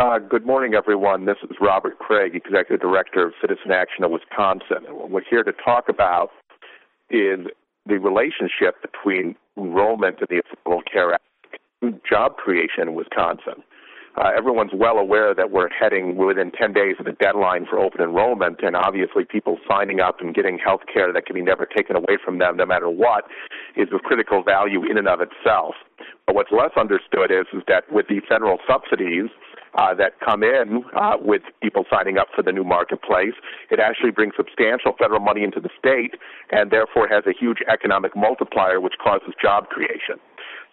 Uh, good morning, everyone. This is Robert Kraig, Executive Director of Citizen Action of Wisconsin. And what we're here to talk about is the relationship between enrollment in the Affordable Care Act and job creation in Wisconsin. Uh, everyone's well aware that we're heading within 10 days of the deadline for open enrollment, and obviously people signing up and getting health care that can be never taken away from them no matter what is of critical value in and of itself. But what's less understood is, is that with the federal subsidies, uh, that come in uh, with people signing up for the new marketplace. It actually brings substantial federal money into the state and therefore has a huge economic multiplier which causes job creation.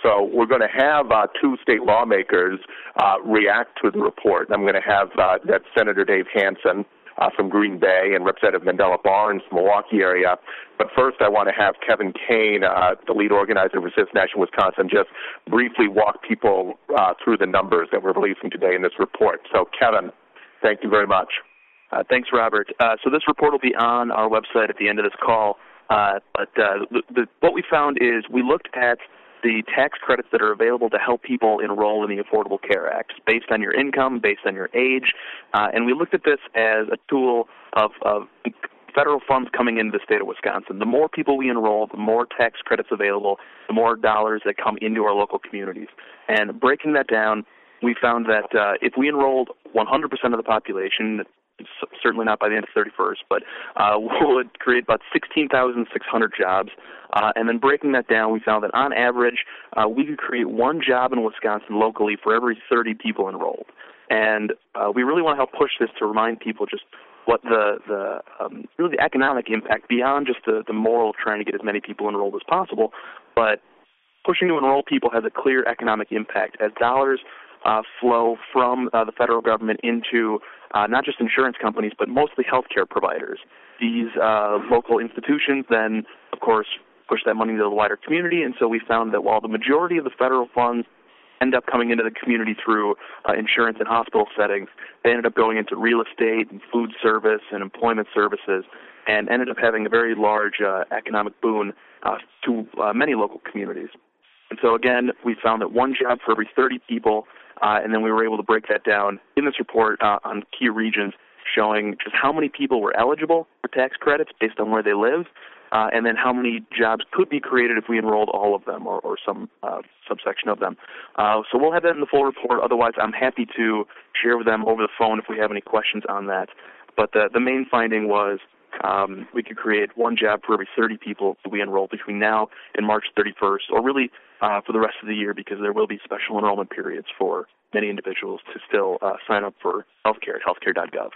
So we're going to have uh, two state lawmakers uh, react to the report. I'm going to have uh, that Senator Dave Hansen uh, from Green Bay and Representative Mandela Barnes, Milwaukee area. But first, I want to have Kevin Kane, uh, the lead organizer for Citizen Action of Wisconsin, just briefly walk people uh, through the numbers that we're releasing today in this report. So, Kevin, thank you very much. Uh, thanks, Robert. Uh, so this report will be on our website at the end of this call. Uh, but uh, the, the, what we found is we looked at the tax credits that are available to help people enroll in the Affordable Care Act based on your income, based on your age. Uh, and we looked at this as a tool of, of federal funds coming into the state of Wisconsin. The more people we enroll, the more tax credits available, the more dollars that come into our local communities. And breaking that down, we found that uh, if we enrolled 100% of the population, certainly not by the end of 31st, but uh, would create about 16,600 jobs. Uh, and then breaking that down, we found that on average, uh, we could create one job in Wisconsin locally for every 30 people enrolled. And uh, we really want to help push this to remind people just what the the um, really the economic impact beyond just the the moral of trying to get as many people enrolled as possible, but pushing to enroll people has a clear economic impact as dollars uh, flow from uh, the federal government into uh, not just insurance companies, but mostly healthcare providers. These uh, local institutions then, of course, push that money to the wider community, and so we found that while the majority of the federal funds end up coming into the community through uh, insurance and hospital settings, they ended up going into real estate and food service and employment services, and ended up having a very large uh, economic boon uh, to uh, many local communities. And so again, we found that one job for every 30 people uh, and then we were able to break that down in this report uh, on key regions, showing just how many people were eligible for tax credits based on where they live, uh, and then how many jobs could be created if we enrolled all of them or, or some uh, subsection of them. Uh, so we'll have that in the full report. Otherwise, I'm happy to share with them over the phone if we have any questions on that. But the, the main finding was um, we could create one job for every 30 people that we enroll between now and March 31st, or really uh, for the rest of the year because there will be special enrollment periods for many individuals to still uh, sign up for healthcare at healthcare.gov.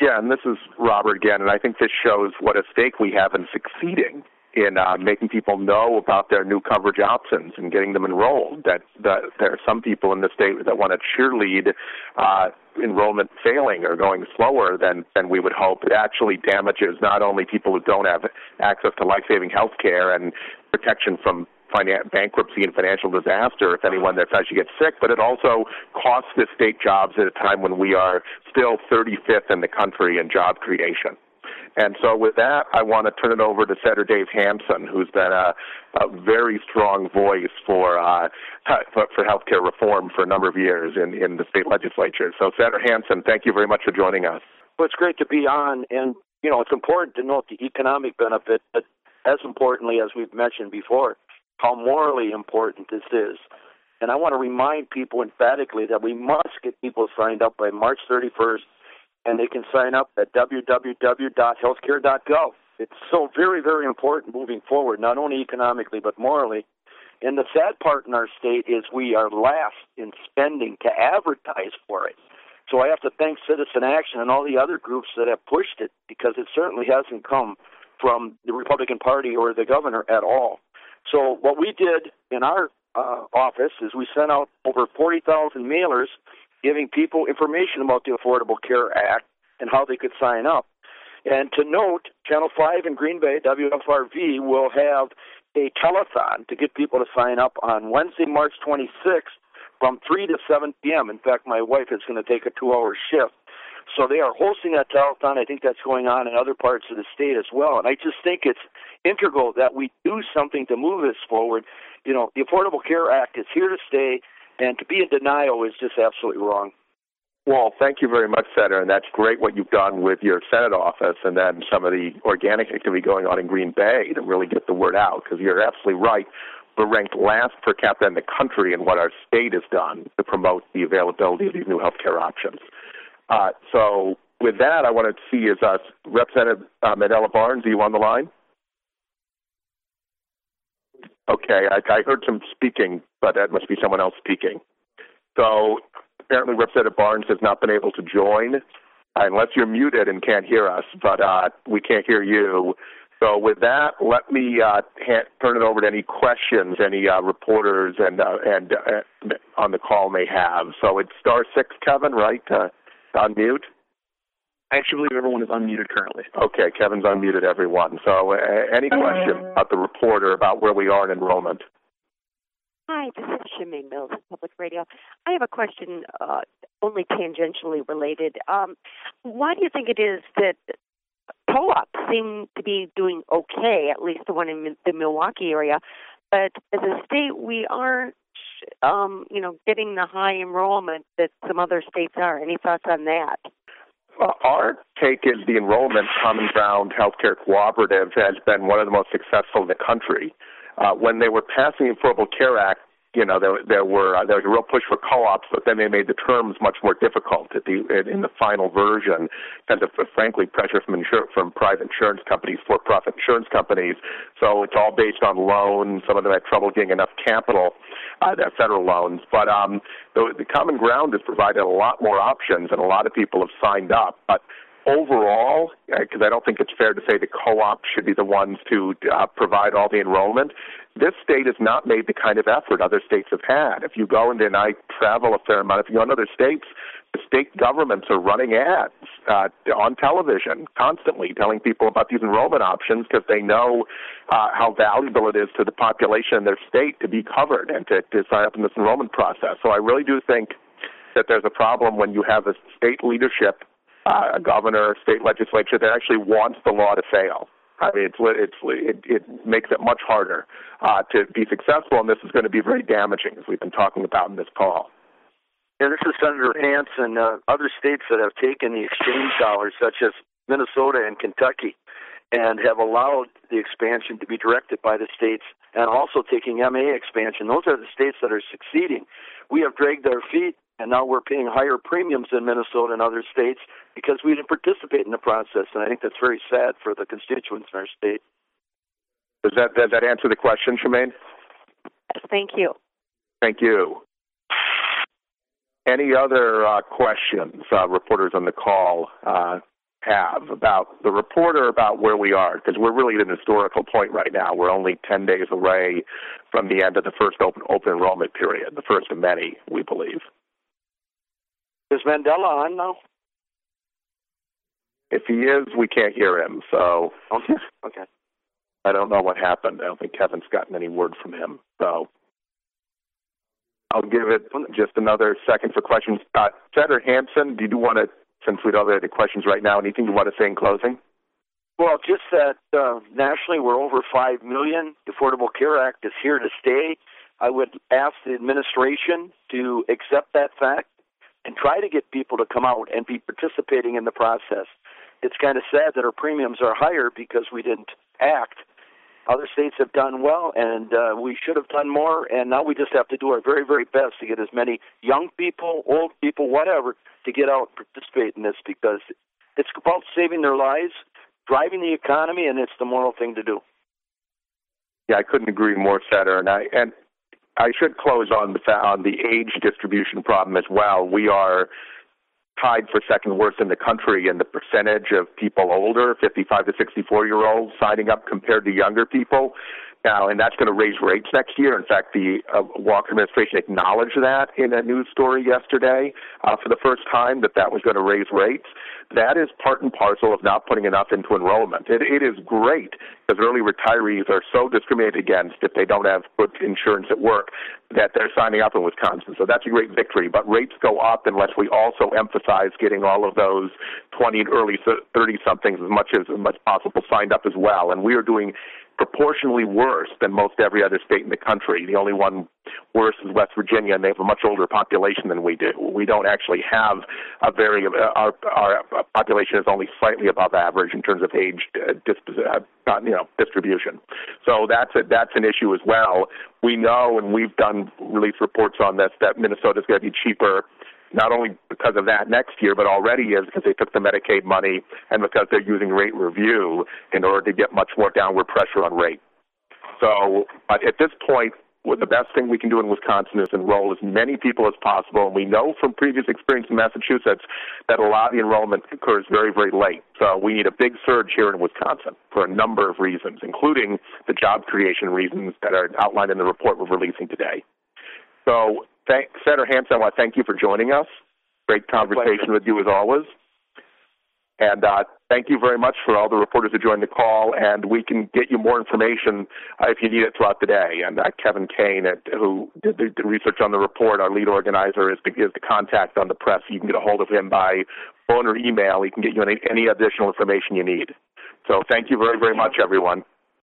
Yeah, and this is Robert again, and I think this shows what a stake we have in succeeding in uh, making people know about their new coverage options and getting them enrolled. That, that there are some people in the state that want to cheerlead uh, enrollment failing or going slower than than we would hope. It actually damages not only people who don't have access to life-saving health care and protection from finan- bankruptcy and financial disaster if anyone that's actually gets sick, but it also costs the state jobs at a time when we are still 35th in the country in job creation. And so, with that, I want to turn it over to Senator Dave Hansen, who's been a, a very strong voice for, uh, for for healthcare reform for a number of years in, in the state legislature. So, Senator Hansen, thank you very much for joining us. Well, it's great to be on, and you know, it's important to note the economic benefit, but as importantly as we've mentioned before, how morally important this is. And I want to remind people emphatically that we must get people signed up by March 31st, and they can sign up at www.healthcare.gov. It's so very, very important moving forward, not only economically but morally. And the sad part in our state is we are last in spending to advertise for it. So I have to thank Citizen Action and all the other groups that have pushed it because it certainly hasn't come from the Republican Party or the governor at all. So what we did in our uh, office is we sent out over 40,000 mailers giving people information about the Affordable Care Act and how they could sign up. And to note, Channel 5 in Green Bay, WFRV, will have a telethon to get people to sign up on Wednesday, March 26th from 3 to 7 p.m. In fact, my wife is going to take a two hour shift. So they are hosting that telethon. I think that's going on in other parts of the state as well. And I just think it's integral that we do something to move this forward. You know, the Affordable Care Act is here to stay, and to be in denial is just absolutely wrong. Well, thank you very much, Senator, and that's great what you've done with your Senate office and then some of the organic activity going on in Green Bay to really get the word out because you're absolutely right. We're ranked last per capita in the country in what our state has done to promote the availability of these new healthcare options. Uh, so, with that, I want to see is uh, Representative uh, Mandela Barnes. Are you on the line? Okay, I, I heard some speaking, but that must be someone else speaking. So apparently Representative Barnes has not been able to join, unless you're muted and can't hear us, but uh, we can't hear you. So with that, let me uh, ha- turn it over to any questions any uh, reporters and uh, and uh, on the call may have. So it's star six, Kevin, right? Uh, unmute. I actually believe everyone is unmuted currently. Okay, Kevin's unmuted everyone. So uh, any questions about the reporter about where we are in enrollment? Hi, this is Shamane Mills, Public Radio. I have a question, uh, only tangentially related. Um, why do you think it is that co-ops seem to be doing okay, at least the one in the Milwaukee area, but as a state, we aren't, um, you know, getting the high enrollment that some other states are. Any thoughts on that? Uh, our take is the enrollment Common Ground Healthcare Cooperative has been one of the most successful in the country. Uh, when they were passing the Affordable Care Act, you know, there, there were uh, there was a real push for co-ops, but then they made the terms much more difficult at the in the final version, kind of frankly pressure from insur- from private insurance companies, for-profit insurance companies. So it's all based on loans. Some of them had trouble getting enough capital, uh, their federal loans. But um, the, the common ground has provided a lot more options, and a lot of people have signed up. But overall, because I don't think it's fair to say the co-ops should be the ones to uh, provide all the enrollment. This state has not made the kind of effort other states have had. If you go and then I travel a fair amount, if you go in other states, the state governments are running ads uh, on television constantly telling people about these enrollment options because they know uh, how valuable it is to the population in their state to be covered and to, to sign up in this enrollment process. So I really do think that there's a problem when you have a state leadership uh, a governor, state legislature that actually wants the law to fail. I mean, it's, it's it, it makes it much harder uh, to be successful, and this is going to be very damaging, as we've been talking about in this call. And this is Senator Hansen. Uh, other states that have taken the exchange dollars, such as Minnesota and Kentucky, and have allowed the expansion to be directed by the states, and also taking MA expansion. Those are the states that are succeeding. We have dragged our feet and now we're paying higher premiums in Minnesota and other states because we didn't participate in the process. And I think that's very sad for the constituents in our state. Does that does that answer the question, Shamane? Thank you. Thank you. Any other uh, questions uh, reporters on the call uh, have about the report or about where we are? Because we're really at an historical point right now. We're only 10 days away from the end of the first open, open enrollment period, the first of many, we believe. Is Mandela on now? If he is, we can't hear him. So okay. okay. I don't know what happened. I don't think Kevin's gotten any word from him. So I'll give it just another second for questions. Uh, Senator Hansen, do you want to, since we don't have any questions right now, anything you want to say in closing? Well, just that uh, nationally we're over 5 million. The Affordable Care Act is here to stay. I would ask the administration to accept that fact and try to get people to come out and be participating in the process. It's kind of sad that our premiums are higher because we didn't act. Other states have done well, and uh, we should have done more. And now we just have to do our very, very best to get as many young people, old people, whatever, to get out and participate in this because it's about saving their lives, driving the economy, and it's the moral thing to do. Yeah, I couldn't agree more, Senator. And I and I should close on the on the age distribution problem as well. We are tied for second worst in the country in the percentage of people older, 55 to 64 year olds, signing up compared to younger people. Now, and that's going to raise rates next year. In fact, the uh, Walker administration acknowledged that in a news story yesterday uh, for the first time that that was going to raise rates. That is part and parcel of not putting enough into enrollment. It, it is great because early retirees are so discriminated against if they don't have good insurance at work that they're signing up in Wisconsin. So that's a great victory. But rates go up unless we also emphasize getting all of those 20 and early 30 somethings as much as, as much possible signed up as well. And we are doing proportionally worse than most every other state in the country. The only one worse is West Virginia, and they have a much older population than we do. We don't actually have a very uh, our our population is only slightly above average in terms of age uh, disp- uh, you know distribution. So that's a, that's an issue as well. We know, and we've done release reports on this, that Minnesota is going to be cheaper not only because of that next year, but already is because they took the Medicaid money and because they're using rate review in order to get much more downward pressure on rate. So, but at this point, well, the best thing we can do in Wisconsin is enroll as many people as possible. And we know from previous experience in Massachusetts that a lot of the enrollment occurs very, very late. So we need a big surge here in Wisconsin for a number of reasons, including the job creation reasons that are outlined in the report we're releasing today. So thank, Senator Hansen, I want to thank you for joining us. Great conversation with you as always. And uh, thank you very much for all the reporters who joined the call. And we can get you more information uh, if you need it throughout the day. And uh, Kevin Kane, at, who did the, the, research on the report, our lead organizer, is the, is the contact on the press. You can get a hold of him by phone or email. He can get you any, any additional information you need. So thank you very, very much, everyone.